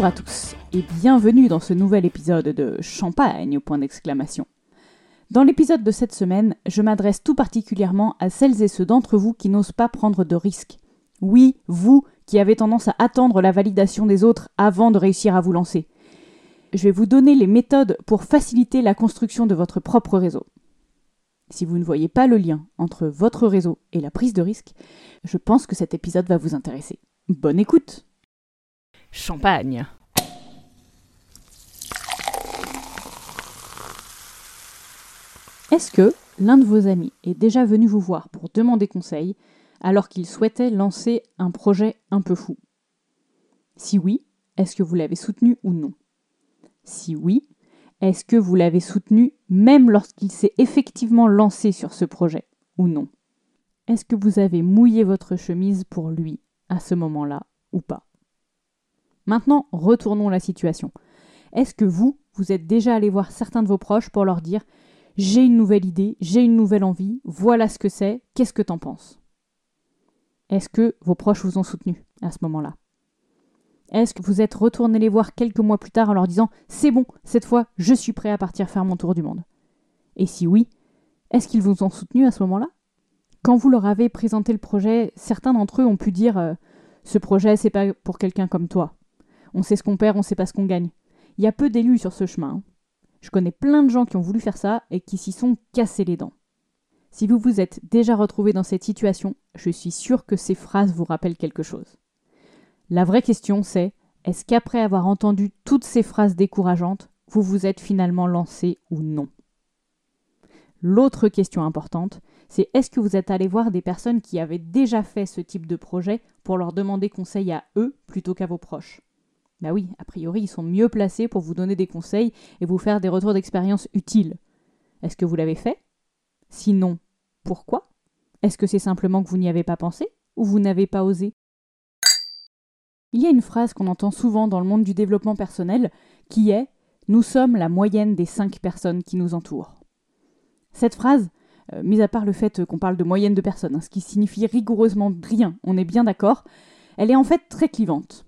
Bonjour à tous et bienvenue dans ce nouvel épisode de Champagne au point d'exclamation. Dans l'épisode de cette semaine, je m'adresse tout particulièrement à celles et ceux d'entre vous qui n'osent pas prendre de risques. Oui, vous qui avez tendance à attendre la validation des autres avant de réussir à vous lancer. Je vais vous donner les méthodes pour faciliter la construction de votre propre réseau. Si vous ne voyez pas le lien entre votre réseau et la prise de risque, je pense que cet épisode va vous intéresser. Bonne écoute Champagne Est-ce que l'un de vos amis est déjà venu vous voir pour demander conseil alors qu'il souhaitait lancer un projet un peu fou? Si oui, est-ce que vous l'avez soutenu ou non? Si oui, est-ce que vous l'avez soutenu même lorsqu'il s'est effectivement lancé sur ce projet ou non? Est-ce que vous avez mouillé votre chemise pour lui à ce moment-là ou pas? Maintenant, retournons la situation. Est-ce que vous, vous êtes déjà allé voir certains de vos proches pour leur dire j'ai une nouvelle idée, j'ai une nouvelle envie, voilà ce que c'est, qu'est-ce que t'en penses? Est-ce que vos proches vous ont soutenu à ce moment-là? Est-ce que vous êtes retourné les voir quelques mois plus tard en leur disant c'est bon, cette fois je suis prêt à partir faire mon tour du monde? Et si oui, est-ce qu'ils vous ont soutenu à ce moment-là? Quand vous leur avez présenté le projet, certains d'entre eux ont pu dire euh, ce projet c'est pas pour quelqu'un comme toi. On sait ce qu'on perd, on sait pas ce qu'on gagne. Il y a peu d'élus sur ce chemin. Hein. Je connais plein de gens qui ont voulu faire ça et qui s'y sont cassés les dents. Si vous vous êtes déjà retrouvé dans cette situation, je suis sûr que ces phrases vous rappellent quelque chose. La vraie question c'est est-ce qu'après avoir entendu toutes ces phrases décourageantes, vous vous êtes finalement lancé ou non? L'autre question importante, c'est est-ce que vous êtes allé voir des personnes qui avaient déjà fait ce type de projet pour leur demander conseil à eux plutôt qu'à vos proches? Bah oui, a priori, ils sont mieux placés pour vous donner des conseils et vous faire des retours d'expérience utiles. Est-ce que vous l'avez fait? Sinon, pourquoi? Est-ce que c'est simplement que vous n'y avez pas pensé ou vous n'avez pas osé? Il y a une phrase qu'on entend souvent dans le monde du développement personnel qui est Nous sommes la moyenne des cinq personnes qui nous entourent. Cette phrase, euh, mis à part le fait qu'on parle de moyenne de personnes, hein, ce qui signifie rigoureusement rien, on est bien d'accord, elle est en fait très clivante.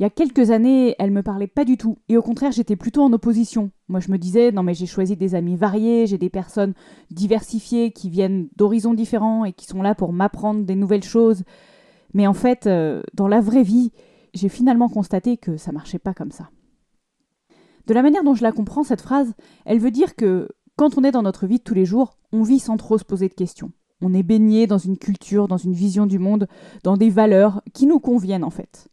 Il y a quelques années, elle me parlait pas du tout, et au contraire, j'étais plutôt en opposition. Moi, je me disais, non mais j'ai choisi des amis variés, j'ai des personnes diversifiées qui viennent d'horizons différents et qui sont là pour m'apprendre des nouvelles choses. Mais en fait, euh, dans la vraie vie, j'ai finalement constaté que ça marchait pas comme ça. De la manière dont je la comprends, cette phrase, elle veut dire que quand on est dans notre vie de tous les jours, on vit sans trop se poser de questions. On est baigné dans une culture, dans une vision du monde, dans des valeurs qui nous conviennent en fait.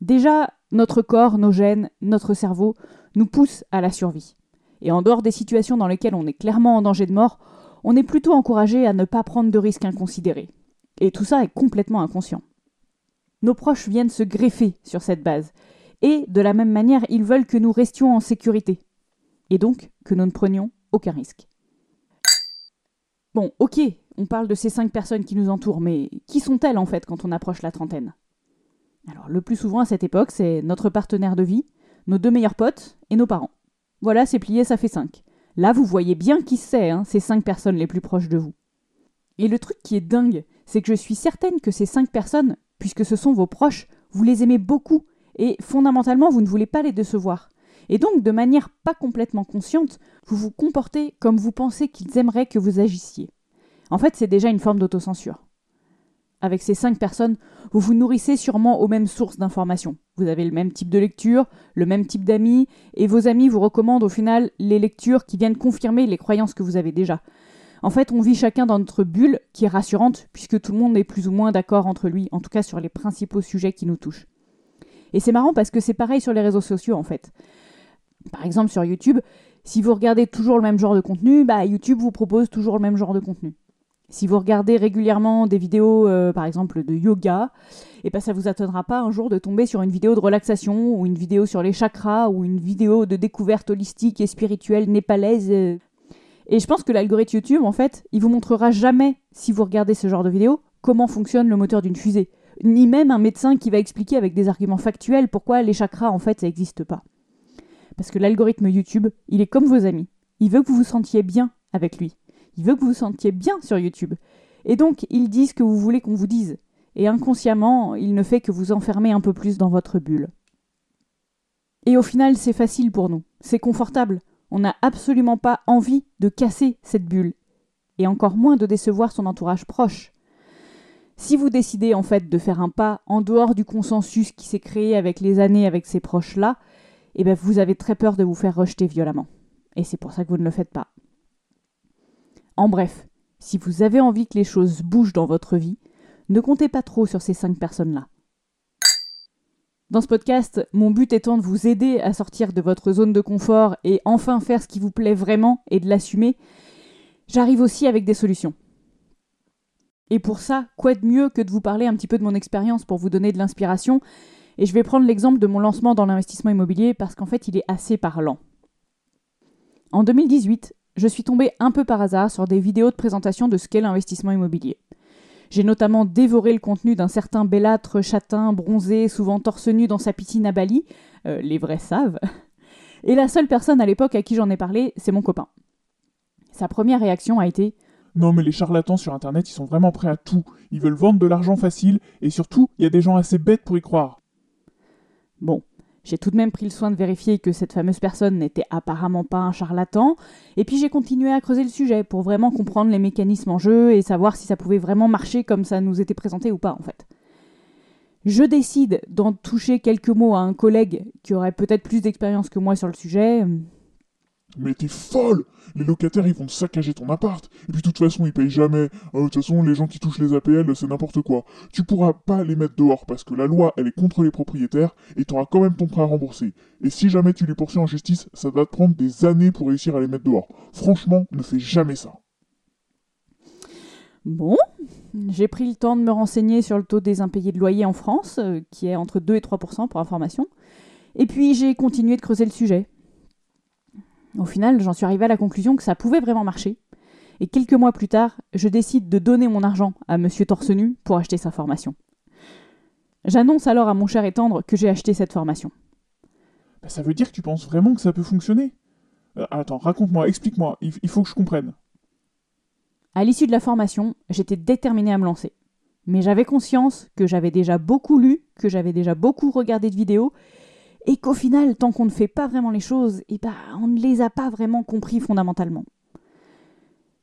Déjà, notre corps, nos gènes, notre cerveau nous poussent à la survie. Et en dehors des situations dans lesquelles on est clairement en danger de mort, on est plutôt encouragé à ne pas prendre de risques inconsidérés. Et tout ça est complètement inconscient. Nos proches viennent se greffer sur cette base. Et de la même manière, ils veulent que nous restions en sécurité. Et donc que nous ne prenions aucun risque. Bon, ok, on parle de ces cinq personnes qui nous entourent, mais qui sont-elles en fait quand on approche la trentaine? Alors, le plus souvent à cette époque, c'est notre partenaire de vie, nos deux meilleurs potes et nos parents. Voilà, c'est plié, ça fait cinq. Là, vous voyez bien qui c'est, hein, ces cinq personnes les plus proches de vous. Et le truc qui est dingue, c'est que je suis certaine que ces cinq personnes, puisque ce sont vos proches, vous les aimez beaucoup, et fondamentalement, vous ne voulez pas les décevoir. Et donc, de manière pas complètement consciente, vous vous comportez comme vous pensez qu'ils aimeraient que vous agissiez. En fait, c'est déjà une forme d'autocensure. Avec ces cinq personnes, vous vous nourrissez sûrement aux mêmes sources d'informations. Vous avez le même type de lecture, le même type d'amis, et vos amis vous recommandent au final les lectures qui viennent confirmer les croyances que vous avez déjà. En fait, on vit chacun dans notre bulle qui est rassurante, puisque tout le monde est plus ou moins d'accord entre lui, en tout cas sur les principaux sujets qui nous touchent. Et c'est marrant parce que c'est pareil sur les réseaux sociaux en fait. Par exemple sur YouTube, si vous regardez toujours le même genre de contenu, bah YouTube vous propose toujours le même genre de contenu. Si vous regardez régulièrement des vidéos, euh, par exemple, de yoga, et eh ben ça vous attendra pas un jour de tomber sur une vidéo de relaxation, ou une vidéo sur les chakras, ou une vidéo de découverte holistique et spirituelle népalaise. Et je pense que l'algorithme YouTube, en fait, il vous montrera jamais, si vous regardez ce genre de vidéo, comment fonctionne le moteur d'une fusée. Ni même un médecin qui va expliquer avec des arguments factuels pourquoi les chakras, en fait, ça n'existe pas. Parce que l'algorithme YouTube, il est comme vos amis. Il veut que vous vous sentiez bien avec lui. Il veut que vous vous sentiez bien sur YouTube. Et donc, il dit ce que vous voulez qu'on vous dise. Et inconsciemment, il ne fait que vous enfermer un peu plus dans votre bulle. Et au final, c'est facile pour nous, c'est confortable. On n'a absolument pas envie de casser cette bulle, et encore moins de décevoir son entourage proche. Si vous décidez en fait de faire un pas en dehors du consensus qui s'est créé avec les années avec ces proches-là, eh ben vous avez très peur de vous faire rejeter violemment. Et c'est pour ça que vous ne le faites pas. En bref, si vous avez envie que les choses bougent dans votre vie, ne comptez pas trop sur ces cinq personnes-là. Dans ce podcast, mon but étant de vous aider à sortir de votre zone de confort et enfin faire ce qui vous plaît vraiment et de l'assumer, j'arrive aussi avec des solutions. Et pour ça, quoi de mieux que de vous parler un petit peu de mon expérience pour vous donner de l'inspiration? Et je vais prendre l'exemple de mon lancement dans l'investissement immobilier parce qu'en fait, il est assez parlant. En 2018, je suis tombée un peu par hasard sur des vidéos de présentation de ce qu'est l'investissement immobilier. J'ai notamment dévoré le contenu d'un certain bellâtre châtain bronzé, souvent torse nu dans sa piscine à Bali, euh, les vrais savent. Et la seule personne à l'époque à qui j'en ai parlé, c'est mon copain. Sa première réaction a été Non, mais les charlatans sur internet, ils sont vraiment prêts à tout. Ils veulent vendre de l'argent facile, et surtout, il y a des gens assez bêtes pour y croire. Bon, j'ai tout de même pris le soin de vérifier que cette fameuse personne n'était apparemment pas un charlatan, et puis j'ai continué à creuser le sujet pour vraiment comprendre les mécanismes en jeu et savoir si ça pouvait vraiment marcher comme ça nous était présenté ou pas en fait. Je décide d'en toucher quelques mots à un collègue qui aurait peut-être plus d'expérience que moi sur le sujet, mais t'es folle Les locataires, ils vont saccager ton appart. Et puis, de toute façon, ils payent jamais. Euh, de toute façon, les gens qui touchent les APL, c'est n'importe quoi. Tu pourras pas les mettre dehors parce que la loi, elle est contre les propriétaires et t'auras quand même ton prêt à rembourser. Et si jamais tu les poursuis en justice, ça va te prendre des années pour réussir à les mettre dehors. Franchement, ne fais jamais ça. Bon, j'ai pris le temps de me renseigner sur le taux des impayés de loyer en France, euh, qui est entre 2 et 3% pour information. Et puis j'ai continué de creuser le sujet. Au final, j'en suis arrivée à la conclusion que ça pouvait vraiment marcher. Et quelques mois plus tard, je décide de donner mon argent à Monsieur Torsenu pour acheter sa formation. J'annonce alors à mon cher étendre que j'ai acheté cette formation. Bah, ça veut dire que tu penses vraiment que ça peut fonctionner? Euh, Attends, raconte-moi, explique-moi, il faut que je comprenne. À l'issue de la formation, j'étais déterminée à me lancer. Mais j'avais conscience que j'avais déjà beaucoup lu, que j'avais déjà beaucoup regardé de vidéos, et qu'au final, tant qu'on ne fait pas vraiment les choses, eh ben, on ne les a pas vraiment compris fondamentalement.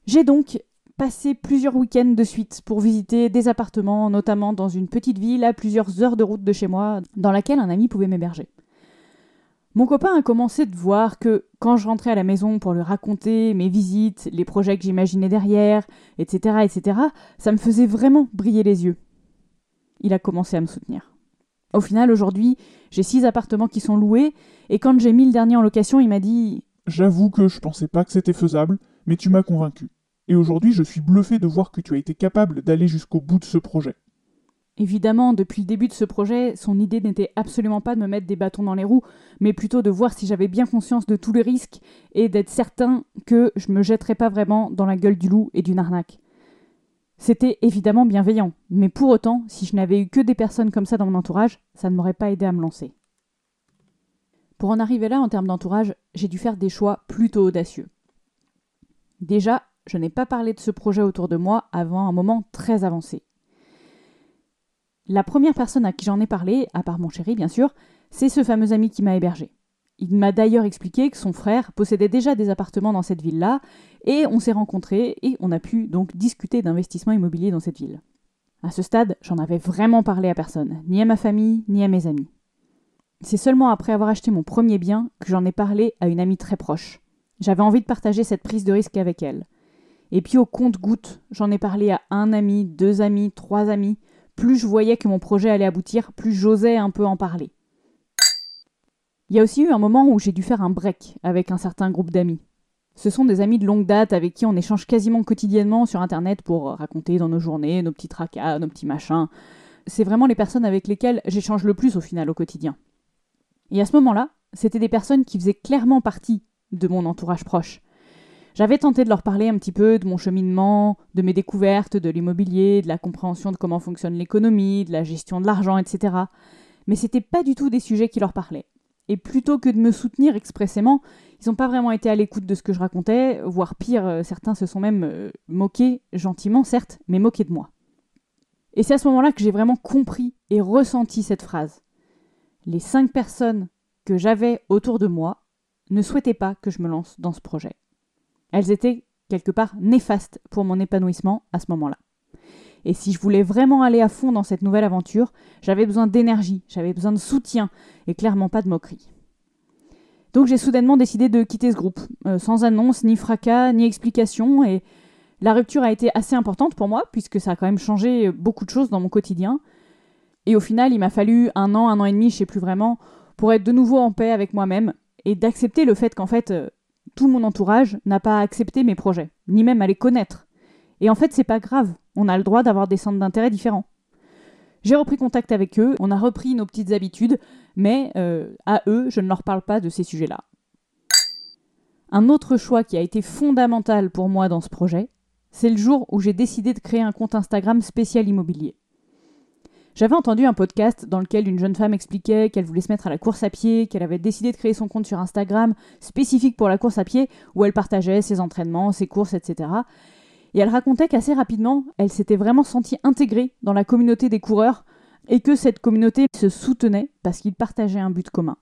J'ai donc passé plusieurs week-ends de suite pour visiter des appartements, notamment dans une petite ville à plusieurs heures de route de chez moi, dans laquelle un ami pouvait m'héberger. Mon copain a commencé de voir que quand je rentrais à la maison pour lui raconter mes visites, les projets que j'imaginais derrière, etc., etc., ça me faisait vraiment briller les yeux. Il a commencé à me soutenir. Au final, aujourd'hui, j'ai six appartements qui sont loués, et quand j'ai mis le dernier en location, il m'a dit J'avoue que je pensais pas que c'était faisable, mais tu m'as convaincu. Et aujourd'hui, je suis bluffé de voir que tu as été capable d'aller jusqu'au bout de ce projet. Évidemment, depuis le début de ce projet, son idée n'était absolument pas de me mettre des bâtons dans les roues, mais plutôt de voir si j'avais bien conscience de tous les risques et d'être certain que je me jetterais pas vraiment dans la gueule du loup et d'une arnaque. C'était évidemment bienveillant, mais pour autant, si je n'avais eu que des personnes comme ça dans mon entourage, ça ne m'aurait pas aidé à me lancer. Pour en arriver là en termes d'entourage, j'ai dû faire des choix plutôt audacieux. Déjà, je n'ai pas parlé de ce projet autour de moi avant un moment très avancé. La première personne à qui j'en ai parlé, à part mon chéri bien sûr, c'est ce fameux ami qui m'a hébergé. Il m'a d'ailleurs expliqué que son frère possédait déjà des appartements dans cette ville-là, et on s'est rencontrés et on a pu donc discuter d'investissement immobilier dans cette ville. À ce stade, j'en avais vraiment parlé à personne, ni à ma famille, ni à mes amis. C'est seulement après avoir acheté mon premier bien que j'en ai parlé à une amie très proche. J'avais envie de partager cette prise de risque avec elle. Et puis au compte-goutte, j'en ai parlé à un ami, deux amis, trois amis. Plus je voyais que mon projet allait aboutir, plus j'osais un peu en parler. Il y a aussi eu un moment où j'ai dû faire un break avec un certain groupe d'amis. Ce sont des amis de longue date avec qui on échange quasiment quotidiennement sur Internet pour raconter dans nos journées nos petits tracas, nos petits machins. C'est vraiment les personnes avec lesquelles j'échange le plus au final au quotidien. Et à ce moment-là, c'était des personnes qui faisaient clairement partie de mon entourage proche. J'avais tenté de leur parler un petit peu de mon cheminement, de mes découvertes, de l'immobilier, de la compréhension de comment fonctionne l'économie, de la gestion de l'argent, etc. Mais c'était pas du tout des sujets qui leur parlaient. Et plutôt que de me soutenir expressément, ils n'ont pas vraiment été à l'écoute de ce que je racontais, voire pire, euh, certains se sont même euh, moqués, gentiment certes, mais moqués de moi. Et c'est à ce moment-là que j'ai vraiment compris et ressenti cette phrase. Les cinq personnes que j'avais autour de moi ne souhaitaient pas que je me lance dans ce projet. Elles étaient quelque part néfastes pour mon épanouissement à ce moment-là. Et si je voulais vraiment aller à fond dans cette nouvelle aventure, j'avais besoin d'énergie, j'avais besoin de soutien et clairement pas de moquerie. Donc j'ai soudainement décidé de quitter ce groupe, euh, sans annonce, ni fracas, ni explication, et la rupture a été assez importante pour moi, puisque ça a quand même changé beaucoup de choses dans mon quotidien. Et au final, il m'a fallu un an, un an et demi, je sais plus vraiment, pour être de nouveau en paix avec moi-même et d'accepter le fait qu'en fait, euh, tout mon entourage n'a pas accepté mes projets, ni même à les connaître. Et en fait, c'est pas grave, on a le droit d'avoir des centres d'intérêt différents. J'ai repris contact avec eux, on a repris nos petites habitudes, mais euh, à eux, je ne leur parle pas de ces sujets-là. Un autre choix qui a été fondamental pour moi dans ce projet, c'est le jour où j'ai décidé de créer un compte Instagram spécial immobilier. J'avais entendu un podcast dans lequel une jeune femme expliquait qu'elle voulait se mettre à la course à pied, qu'elle avait décidé de créer son compte sur Instagram spécifique pour la course à pied, où elle partageait ses entraînements, ses courses, etc. Et elle racontait qu'assez rapidement, elle s'était vraiment sentie intégrée dans la communauté des coureurs et que cette communauté se soutenait parce qu'ils partageaient un but commun.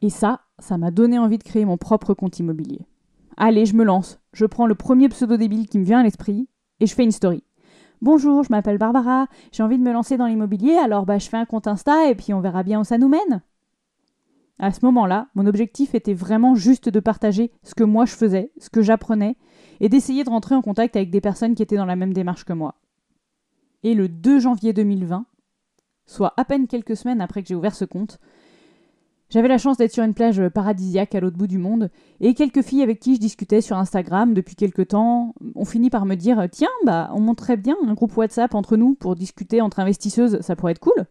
Et ça, ça m'a donné envie de créer mon propre compte immobilier. Allez, je me lance, je prends le premier pseudo débile qui me vient à l'esprit et je fais une story. Bonjour, je m'appelle Barbara, j'ai envie de me lancer dans l'immobilier, alors bah je fais un compte Insta et puis on verra bien où ça nous mène. À ce moment-là, mon objectif était vraiment juste de partager ce que moi je faisais, ce que j'apprenais, et d'essayer de rentrer en contact avec des personnes qui étaient dans la même démarche que moi. Et le 2 janvier 2020, soit à peine quelques semaines après que j'ai ouvert ce compte, j'avais la chance d'être sur une plage paradisiaque à l'autre bout du monde, et quelques filles avec qui je discutais sur Instagram depuis quelques temps ont fini par me dire Tiens, bah, on montrait bien un groupe WhatsApp entre nous pour discuter entre investisseuses, ça pourrait être cool.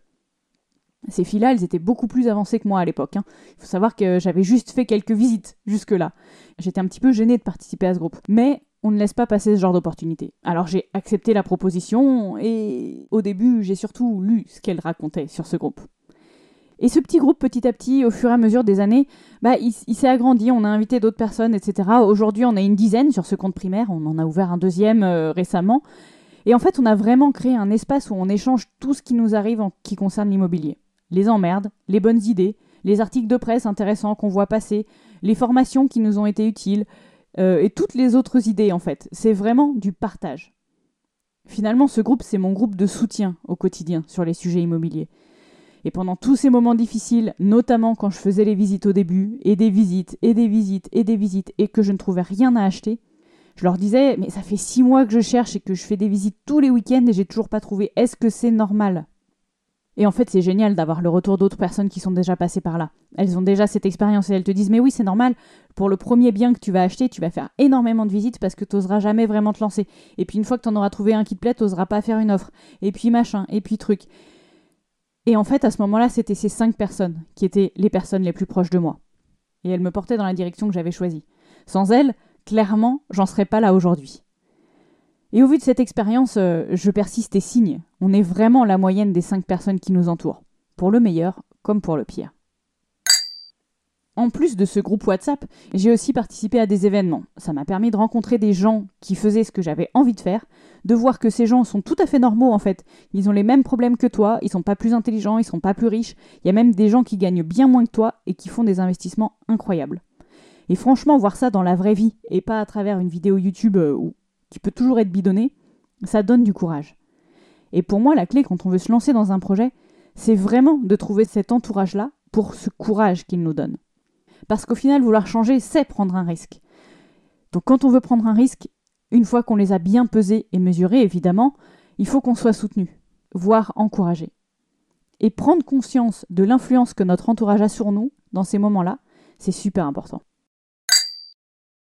Ces filles-là, elles étaient beaucoup plus avancées que moi à l'époque. Hein. Il faut savoir que j'avais juste fait quelques visites jusque-là. J'étais un petit peu gênée de participer à ce groupe. Mais on ne laisse pas passer ce genre d'opportunité. Alors j'ai accepté la proposition et au début j'ai surtout lu ce qu'elle racontait sur ce groupe. Et ce petit groupe, petit à petit, au fur et à mesure des années, bah, il, s'est agrandi, on a invité d'autres personnes, etc. Aujourd'hui, on a une dizaine sur ce compte primaire, on en a ouvert un deuxième euh, récemment. Et en fait, on a vraiment créé un espace où on échange tout ce qui nous arrive en qui concerne l'immobilier. Les emmerdes, les bonnes idées, les articles de presse intéressants qu'on voit passer, les formations qui nous ont été utiles, euh, et toutes les autres idées, en fait. C'est vraiment du partage. Finalement, ce groupe, c'est mon groupe de soutien au quotidien sur les sujets immobiliers. Et pendant tous ces moments difficiles, notamment quand je faisais les visites au début, et des visites, et des visites, et des visites, et que je ne trouvais rien à acheter, je leur disais, mais ça fait six mois que je cherche et que je fais des visites tous les week-ends et j'ai toujours pas trouvé. Est-ce que c'est normal? Et en fait, c'est génial d'avoir le retour d'autres personnes qui sont déjà passées par là. Elles ont déjà cette expérience et elles te disent, mais oui, c'est normal. Pour le premier bien que tu vas acheter, tu vas faire énormément de visites parce que tu n'oseras jamais vraiment te lancer. Et puis une fois que tu en auras trouvé un qui te plaît, tu n'oseras pas faire une offre. Et puis machin, et puis truc. Et en fait, à ce moment-là, c'était ces cinq personnes qui étaient les personnes les plus proches de moi. Et elles me portaient dans la direction que j'avais choisie. Sans elles, clairement, j'en serais pas là aujourd'hui. Et au vu de cette expérience, euh, je persiste et signe. On est vraiment la moyenne des cinq personnes qui nous entourent. Pour le meilleur comme pour le pire. En plus de ce groupe WhatsApp, j'ai aussi participé à des événements. Ça m'a permis de rencontrer des gens qui faisaient ce que j'avais envie de faire, de voir que ces gens sont tout à fait normaux en fait. Ils ont les mêmes problèmes que toi, ils sont pas plus intelligents, ils sont pas plus riches. Il y a même des gens qui gagnent bien moins que toi et qui font des investissements incroyables. Et franchement, voir ça dans la vraie vie et pas à travers une vidéo YouTube euh, qui peut toujours être bidonnée, ça donne du courage. Et pour moi, la clé quand on veut se lancer dans un projet, c'est vraiment de trouver cet entourage-là pour ce courage qu'il nous donne. Parce qu'au final, vouloir changer, c'est prendre un risque. Donc quand on veut prendre un risque, une fois qu'on les a bien pesés et mesurés, évidemment, il faut qu'on soit soutenu, voire encouragé. Et prendre conscience de l'influence que notre entourage a sur nous dans ces moments-là, c'est super important.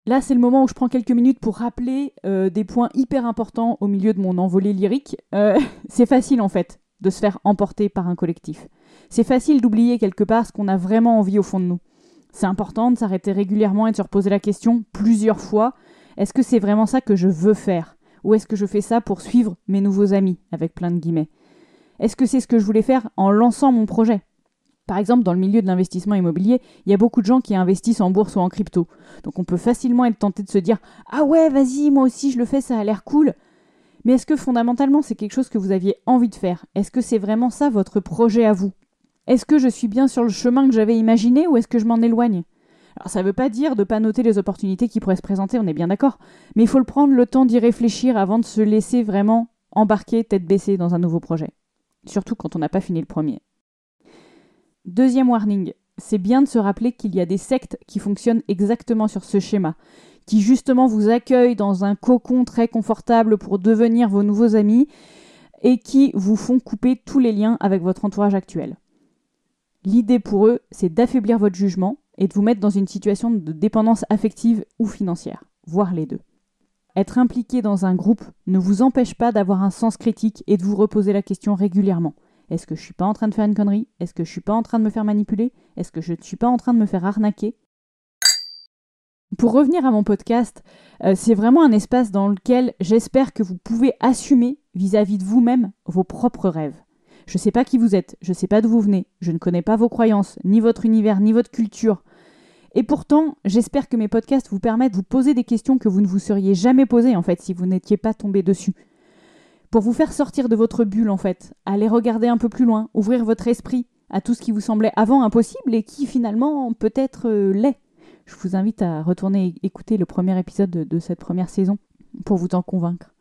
Là, c'est le moment où je prends quelques minutes pour rappeler euh, des points hyper importants au milieu de mon envolée lyrique. Euh, c'est facile en fait de se faire emporter par un collectif. C'est facile d'oublier quelque part ce qu'on a vraiment envie au fond de nous. C'est important de s'arrêter régulièrement et de se reposer la question plusieurs fois. Est-ce que c'est vraiment ça que je veux faire? Ou est-ce que je fais ça pour suivre mes nouveaux amis? Avec plein de guillemets Est-ce que c'est ce que je voulais faire en lançant mon projet? Par exemple, dans le milieu de l'investissement immobilier, il y a beaucoup de gens qui investissent en bourse ou en crypto. Donc on peut facilement être tenté de se dire Ah ouais, vas-y, moi aussi je le fais, ça a l'air cool. Mais est-ce que fondamentalement c'est quelque chose que vous aviez envie de faire? Est-ce que c'est vraiment ça votre projet à vous? Est-ce que je suis bien sur le chemin que j'avais imaginé ou est-ce que je m'en éloigne? Alors ça ne veut pas dire de ne pas noter les opportunités qui pourraient se présenter, on est bien d'accord, mais il faut le prendre le temps d'y réfléchir avant de se laisser vraiment embarquer tête baissée dans un nouveau projet. Surtout quand on n'a pas fini le premier. Deuxième warning, c'est bien de se rappeler qu'il y a des sectes qui fonctionnent exactement sur ce schéma, qui justement vous accueillent dans un cocon très confortable pour devenir vos nouveaux amis et qui vous font couper tous les liens avec votre entourage actuel. L'idée pour eux, c'est d'affaiblir votre jugement et de vous mettre dans une situation de dépendance affective ou financière, voire les deux. Être impliqué dans un groupe ne vous empêche pas d'avoir un sens critique et de vous reposer la question régulièrement. Est-ce que je suis pas en train de faire une connerie? Est-ce que je suis pas en train de me faire manipuler? Est-ce que je ne suis pas en train de me faire arnaquer? Pour revenir à mon podcast, euh, c'est vraiment un espace dans lequel j'espère que vous pouvez assumer vis-à-vis de vous-même vos propres rêves. Je ne sais pas qui vous êtes, je ne sais pas d'où vous venez, je ne connais pas vos croyances, ni votre univers, ni votre culture. Et pourtant, j'espère que mes podcasts vous permettent de vous poser des questions que vous ne vous seriez jamais posées en fait si vous n'étiez pas tombé dessus pour vous faire sortir de votre bulle en fait, aller regarder un peu plus loin, ouvrir votre esprit à tout ce qui vous semblait avant impossible et qui finalement peut-être euh, l'est. Je vous invite à retourner écouter le premier épisode de, cette première saison pour vous en convaincre.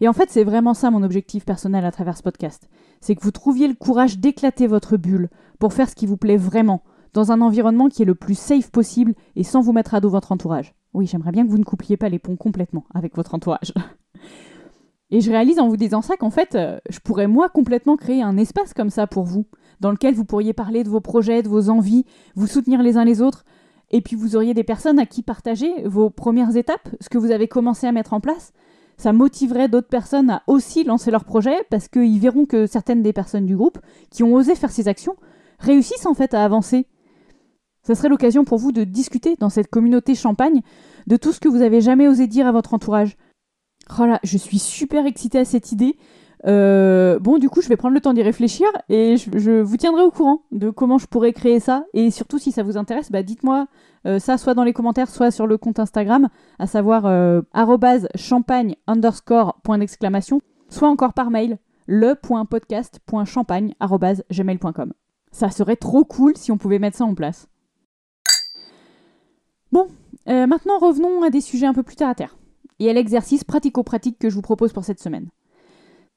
Et en fait, c'est vraiment ça mon objectif personnel à travers ce podcast. C'est que vous trouviez le courage d'éclater votre bulle pour faire ce qui vous plaît vraiment, dans un environnement qui est le plus safe possible et sans vous mettre à dos votre entourage. Oui, j'aimerais bien que vous ne coupliez pas les ponts complètement avec votre entourage. Et je réalise en vous disant ça qu'en fait, euh, je pourrais moi complètement créer un espace comme ça pour vous, dans lequel vous pourriez parler de vos projets, de vos envies, vous soutenir les uns les autres, et puis vous auriez des personnes à qui partager vos premières étapes, ce que vous avez commencé à mettre en place. Ça motiverait d'autres personnes à aussi lancer leurs projets, parce qu'ils verront que certaines des personnes du groupe qui ont osé faire ces actions réussissent en fait à avancer. Ça serait l'occasion pour vous de discuter dans cette communauté champagne de tout ce que vous avez jamais osé dire à votre entourage Oh je suis super excitée à cette idée. Euh, bon, du coup, je vais prendre le temps d'y réfléchir et je, vous tiendrai au courant de comment je pourrais créer ça. Et surtout, si ça vous intéresse, bah, dites-moi euh, ça soit dans les commentaires, soit sur le compte Instagram, à savoir euh, champagne underscore point d'exclamation, soit encore par mail, le.podcast.champagne gmail.com. Ça serait trop cool si on pouvait mettre ça en place. Bon, maintenant revenons à des sujets un peu plus terre à terre et à l'exercice pratico-pratique que je vous propose pour cette semaine.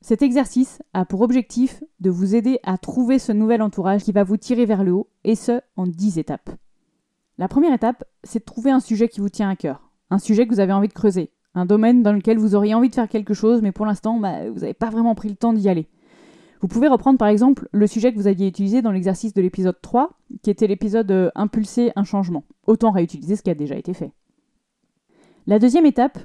Cet exercice a pour objectif de vous aider à trouver ce nouvel entourage qui va vous tirer vers le haut, et ce, en 10 étapes. La première étape, c'est de trouver un sujet qui vous tient à cœur, un sujet que vous avez envie de creuser, un domaine dans lequel vous auriez envie de faire quelque chose, mais pour l'instant, bah, vous n'avez pas vraiment pris le temps d'y aller. Vous pouvez reprendre par exemple le sujet que vous aviez utilisé dans l'exercice de l'épisode 3, qui était l'épisode euh, Impulser un changement. Autant réutiliser ce qui a déjà été fait. La deuxième étape,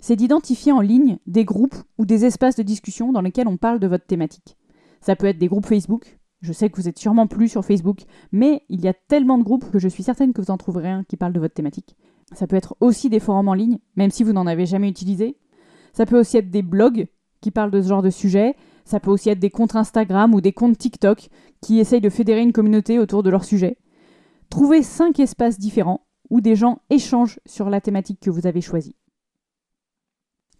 c'est d'identifier en ligne des groupes ou des espaces de discussion dans lesquels on parle de votre thématique. Ça peut être des groupes Facebook, je sais que vous êtes sûrement plus sur Facebook, mais il y a tellement de groupes que je suis certaine que vous en trouverez un qui parle de votre thématique. Ça peut être aussi des forums en ligne, même si vous n'en avez jamais utilisé. Ça peut aussi être des blogs qui parlent de ce genre de sujet. Ça peut aussi être des comptes Instagram ou des comptes TikTok qui essayent de fédérer une communauté autour de leur sujet. Trouvez cinq espaces différents où des gens échangent sur la thématique que vous avez choisie.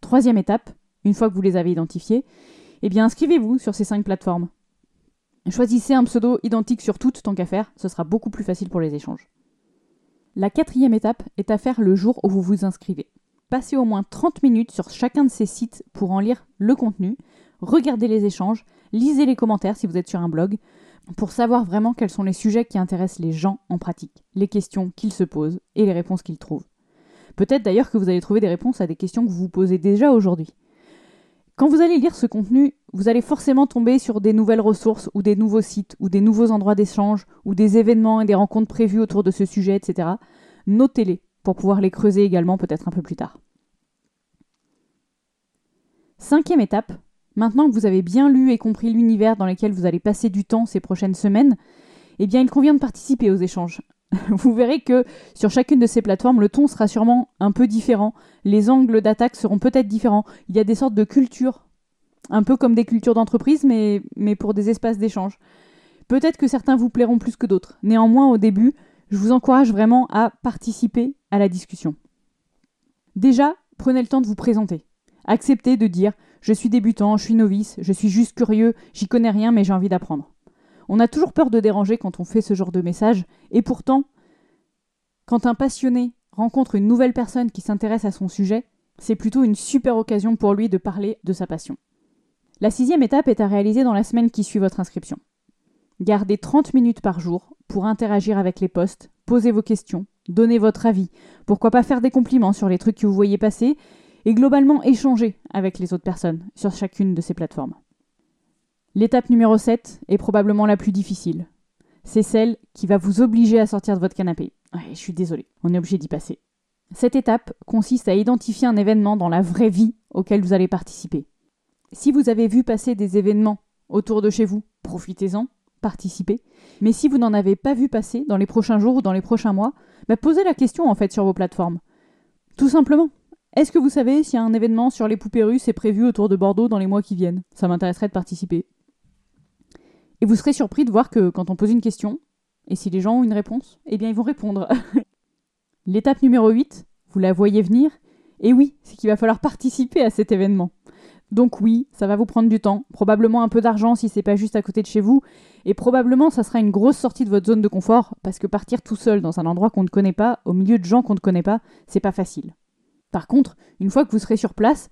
Troisième étape, une fois que vous les avez identifiés, eh bien inscrivez-vous sur ces cinq plateformes. Choisissez un pseudo identique sur toutes tant qu'à faire, ce sera beaucoup plus facile pour les échanges. La quatrième étape est à faire le jour où vous vous inscrivez. Passez au moins 30 minutes sur chacun de ces sites pour en lire le contenu, regardez les échanges, lisez les commentaires si vous êtes sur un blog, pour savoir vraiment quels sont les sujets qui intéressent les gens en pratique, les questions qu'ils se posent et les réponses qu'ils trouvent. Peut-être d'ailleurs que vous allez trouver des réponses à des questions que vous vous posez déjà aujourd'hui. Quand vous allez lire ce contenu, vous allez forcément tomber sur des nouvelles ressources ou des nouveaux sites ou des nouveaux endroits d'échange ou des événements et des rencontres prévues autour de ce sujet, etc. Notez-les pour pouvoir les creuser également peut-être un peu plus tard. Cinquième étape, maintenant que vous avez bien lu et compris l'univers dans lequel vous allez passer du temps ces prochaines semaines, eh bien il convient de participer aux échanges. vous verrez que sur chacune de ces plateformes, le ton sera sûrement un peu différent. Les angles d'attaque seront peut-être différents. Il y a des sortes de cultures, un peu comme des cultures d'entreprise, mais, pour des espaces d'échange. Peut-être que certains vous plairont plus que d'autres. Néanmoins, au début, je vous encourage vraiment à participer à la discussion. Déjà, prenez le temps de vous présenter. Acceptez de dire je suis débutant, je suis novice, je suis juste curieux, j'y connais rien mais j'ai envie d'apprendre. On a toujours peur de déranger quand on fait ce genre de message, et pourtant, quand un passionné rencontre une nouvelle personne qui s'intéresse à son sujet, c'est plutôt une super occasion pour lui de parler de sa passion. La sixième étape est à réaliser dans la semaine qui suit votre inscription. Gardez 30 minutes par jour pour interagir avec les posts, poser vos questions, donner votre avis, pourquoi pas faire des compliments sur les trucs que vous voyez passer, et globalement échanger avec les autres personnes sur chacune de ces plateformes. L'étape numéro 7 est probablement la plus difficile. C'est celle qui va vous obliger à sortir de votre canapé. je suis désolée, on est obligé d'y passer. Cette étape consiste à identifier un événement dans la vraie vie auquel vous allez participer. Si vous avez vu passer des événements autour de chez vous, profitez-en, participez. Mais si vous n'en avez pas vu passer dans les prochains jours ou dans les prochains mois, bah, posez la question en fait sur vos plateformes. Tout simplement. Est-ce que vous savez si un événement sur les poupées russes est prévu autour de Bordeaux dans les mois qui viennent? Ça m'intéresserait de participer. Et vous serez surpris de voir que quand on pose une question, et si les gens ont une réponse, eh bien ils vont répondre. L'étape numéro 8, vous la voyez venir, et oui, c'est qu'il va falloir participer à cet événement. Donc oui, ça va vous prendre du temps, probablement un peu d'argent si c'est pas juste à côté de chez vous, et probablement ça sera une grosse sortie de votre zone de confort, parce que partir tout seul dans un endroit qu'on ne connaît pas, au milieu de gens qu'on ne connaît pas, c'est pas facile. Par contre, une fois que vous serez sur place,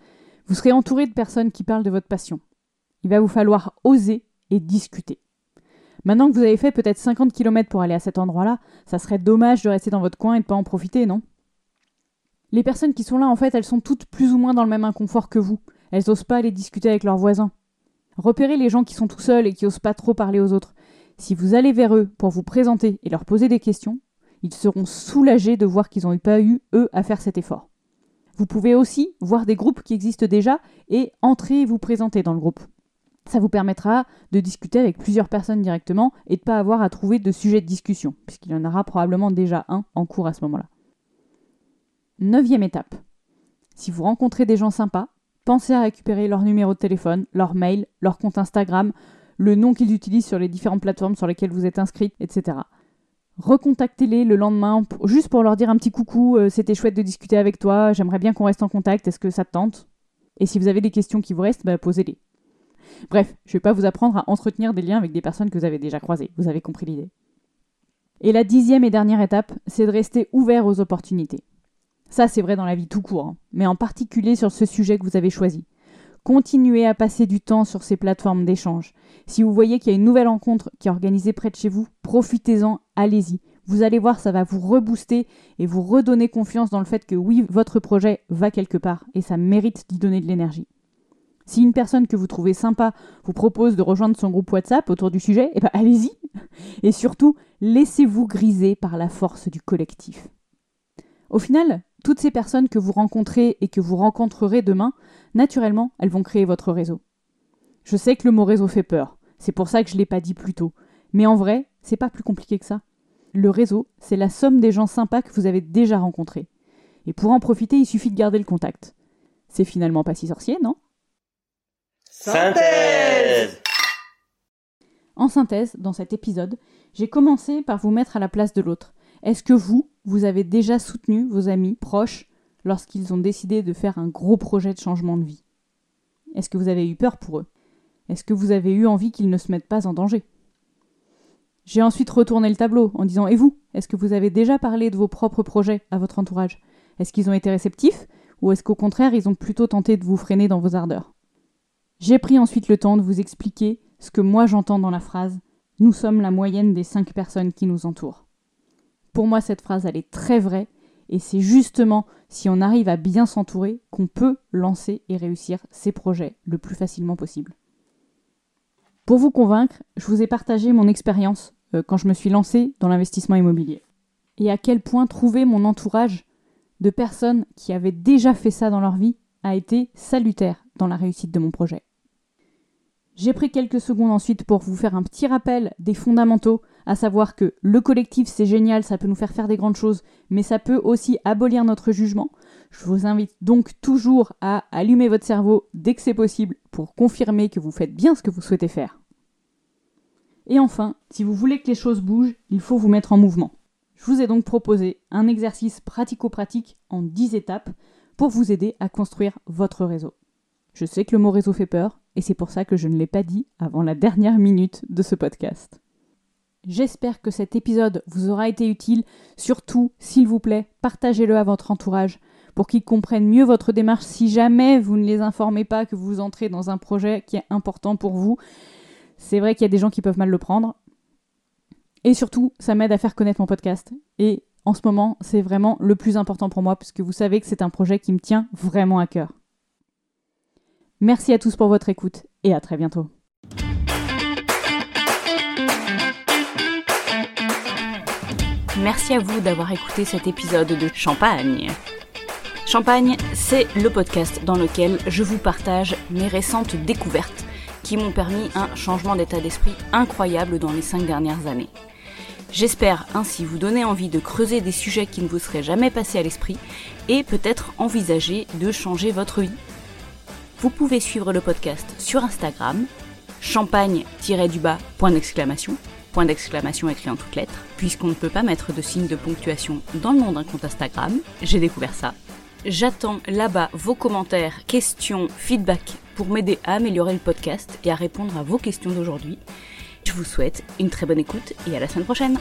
vous serez entouré de personnes qui parlent de votre passion. Il va vous falloir oser et discuter. Maintenant que vous avez fait peut-être 50 km pour aller à cet endroit-là, ça serait dommage de rester dans votre coin et de pas en profiter, non? Les personnes qui sont là, en fait, elles sont toutes plus ou moins dans le même inconfort que vous. Elles n'osent pas aller discuter avec leurs voisins. Repérez les gens qui sont tout seuls et qui osent pas trop parler aux autres. Si vous allez vers eux pour vous présenter et leur poser des questions, ils seront soulagés de voir qu'ils n'ont pas eu, eux, à faire cet effort. Vous pouvez aussi voir des groupes qui existent déjà et entrer et vous présenter dans le groupe. Ça vous permettra de discuter avec plusieurs personnes directement et de ne pas avoir à trouver de sujet de discussion, puisqu'il y en aura probablement déjà un en cours à ce moment-là. Neuvième étape. Si vous rencontrez des gens sympas, pensez à récupérer leur numéro de téléphone, leur mail, leur compte Instagram, le nom qu'ils utilisent sur les différentes plateformes sur lesquelles vous êtes inscrit, etc. Recontactez-les le lendemain, juste pour leur dire un petit coucou, euh, c'était chouette de discuter avec toi, j'aimerais bien qu'on reste en contact, est-ce que ça te tente? Et si vous avez des questions qui vous restent, bah, posez-les. Bref, je ne vais pas vous apprendre à entretenir des liens avec des personnes que vous avez déjà croisées, vous avez compris l'idée. Et la dixième et dernière étape, c'est de rester ouvert aux opportunités. Ça, c'est vrai dans la vie tout court, hein, mais en particulier sur ce sujet que vous avez choisi. Continuez à passer du temps sur ces plateformes d'échange. Si vous voyez qu'il y a une nouvelle rencontre qui est organisée près de chez vous, profitez-en, allez-y. Vous allez voir, ça va vous rebooster et vous redonner confiance dans le fait que oui, votre projet va quelque part et ça mérite d'y donner de l'énergie. Si une personne que vous trouvez sympa vous propose de rejoindre son groupe WhatsApp autour du sujet, eh ben allez-y. Et surtout, laissez-vous griser par la force du collectif. Au final, toutes ces personnes que vous rencontrez et que vous rencontrerez demain, naturellement, elles vont créer votre réseau. Je sais que le mot réseau fait peur, c'est pour ça que je ne l'ai pas dit plus tôt. Mais en vrai, c'est pas plus compliqué que ça. Le réseau, c'est la somme des gens sympas que vous avez déjà rencontrés. Et pour en profiter, il suffit de garder le contact. C'est finalement pas si sorcier, non? Synthèse. En synthèse, dans cet épisode, j'ai commencé par vous mettre à la place de l'autre. Est-ce que vous, vous avez déjà soutenu vos amis proches lorsqu'ils ont décidé de faire un gros projet de changement de vie? Est-ce que vous avez eu peur pour eux? Est-ce que vous avez eu envie qu'ils ne se mettent pas en danger? J'ai ensuite retourné le tableau en disant Et vous Est-ce que vous avez déjà parlé de vos propres projets à votre entourage? Est-ce qu'ils ont été réceptifs? Ou est-ce qu'au contraire, ils ont plutôt tenté de vous freiner dans vos ardeurs? J'ai pris ensuite le temps de vous expliquer ce que moi j'entends dans la phrase Nous sommes la moyenne des cinq personnes qui nous entourent. Pour moi, cette phrase, elle est très vraie. Et c'est justement si on arrive à bien s'entourer qu'on peut lancer et réussir ses projets le plus facilement possible. Pour vous convaincre, je vous ai partagé mon expérience euh, quand je me suis lancée dans l'investissement immobilier. Et à quel point trouver mon entourage de personnes qui avaient déjà fait ça dans leur vie a été salutaire dans la réussite de mon projet. J'ai pris quelques secondes ensuite pour vous faire un petit rappel des fondamentaux, à savoir que le collectif c'est génial, ça peut nous faire faire des grandes choses, mais ça peut aussi abolir notre jugement. Je vous invite donc toujours à allumer votre cerveau dès que c'est possible pour confirmer que vous faites bien ce que vous souhaitez faire. Et enfin, si vous voulez que les choses bougent, il faut vous mettre en mouvement. Je vous ai donc proposé un exercice pratico-pratique en 10 étapes pour vous aider à construire votre réseau. Je sais que le mot réseau fait peur, et c'est pour ça que je ne l'ai pas dit avant la dernière minute de ce podcast. J'espère que cet épisode vous aura été utile. Surtout, s'il vous plaît, partagez-le à votre entourage pour qu'ils comprennent mieux votre démarche si jamais vous ne les informez pas que vous entrez dans un projet qui est important pour vous. C'est vrai qu'il y a des gens qui peuvent mal le prendre. Et surtout, ça m'aide à faire connaître mon podcast. Et en ce moment, c'est vraiment le plus important pour moi, puisque vous savez que c'est un projet qui me tient vraiment à cœur. Merci à tous pour votre écoute et à très bientôt. Merci à vous d'avoir écouté cet épisode de Champagne. Champagne, c'est le podcast dans lequel je vous partage mes récentes découvertes qui m'ont permis un changement d'état d'esprit incroyable dans les cinq dernières années. J'espère ainsi vous donner envie de creuser des sujets qui ne vous seraient jamais passés à l'esprit et peut-être envisager de changer votre vie. Vous pouvez suivre le podcast sur Instagram, champagne-du-bas, point d'exclamation, point d'exclamation écrit en toutes lettres, puisqu'on ne peut pas mettre de signe de ponctuation dans le nom d'un compte Instagram. J'ai découvert ça. J'attends là-bas vos commentaires, questions, feedback pour m'aider à améliorer le podcast et à répondre à vos questions d'aujourd'hui. Je vous souhaite une très bonne écoute et à la semaine prochaine.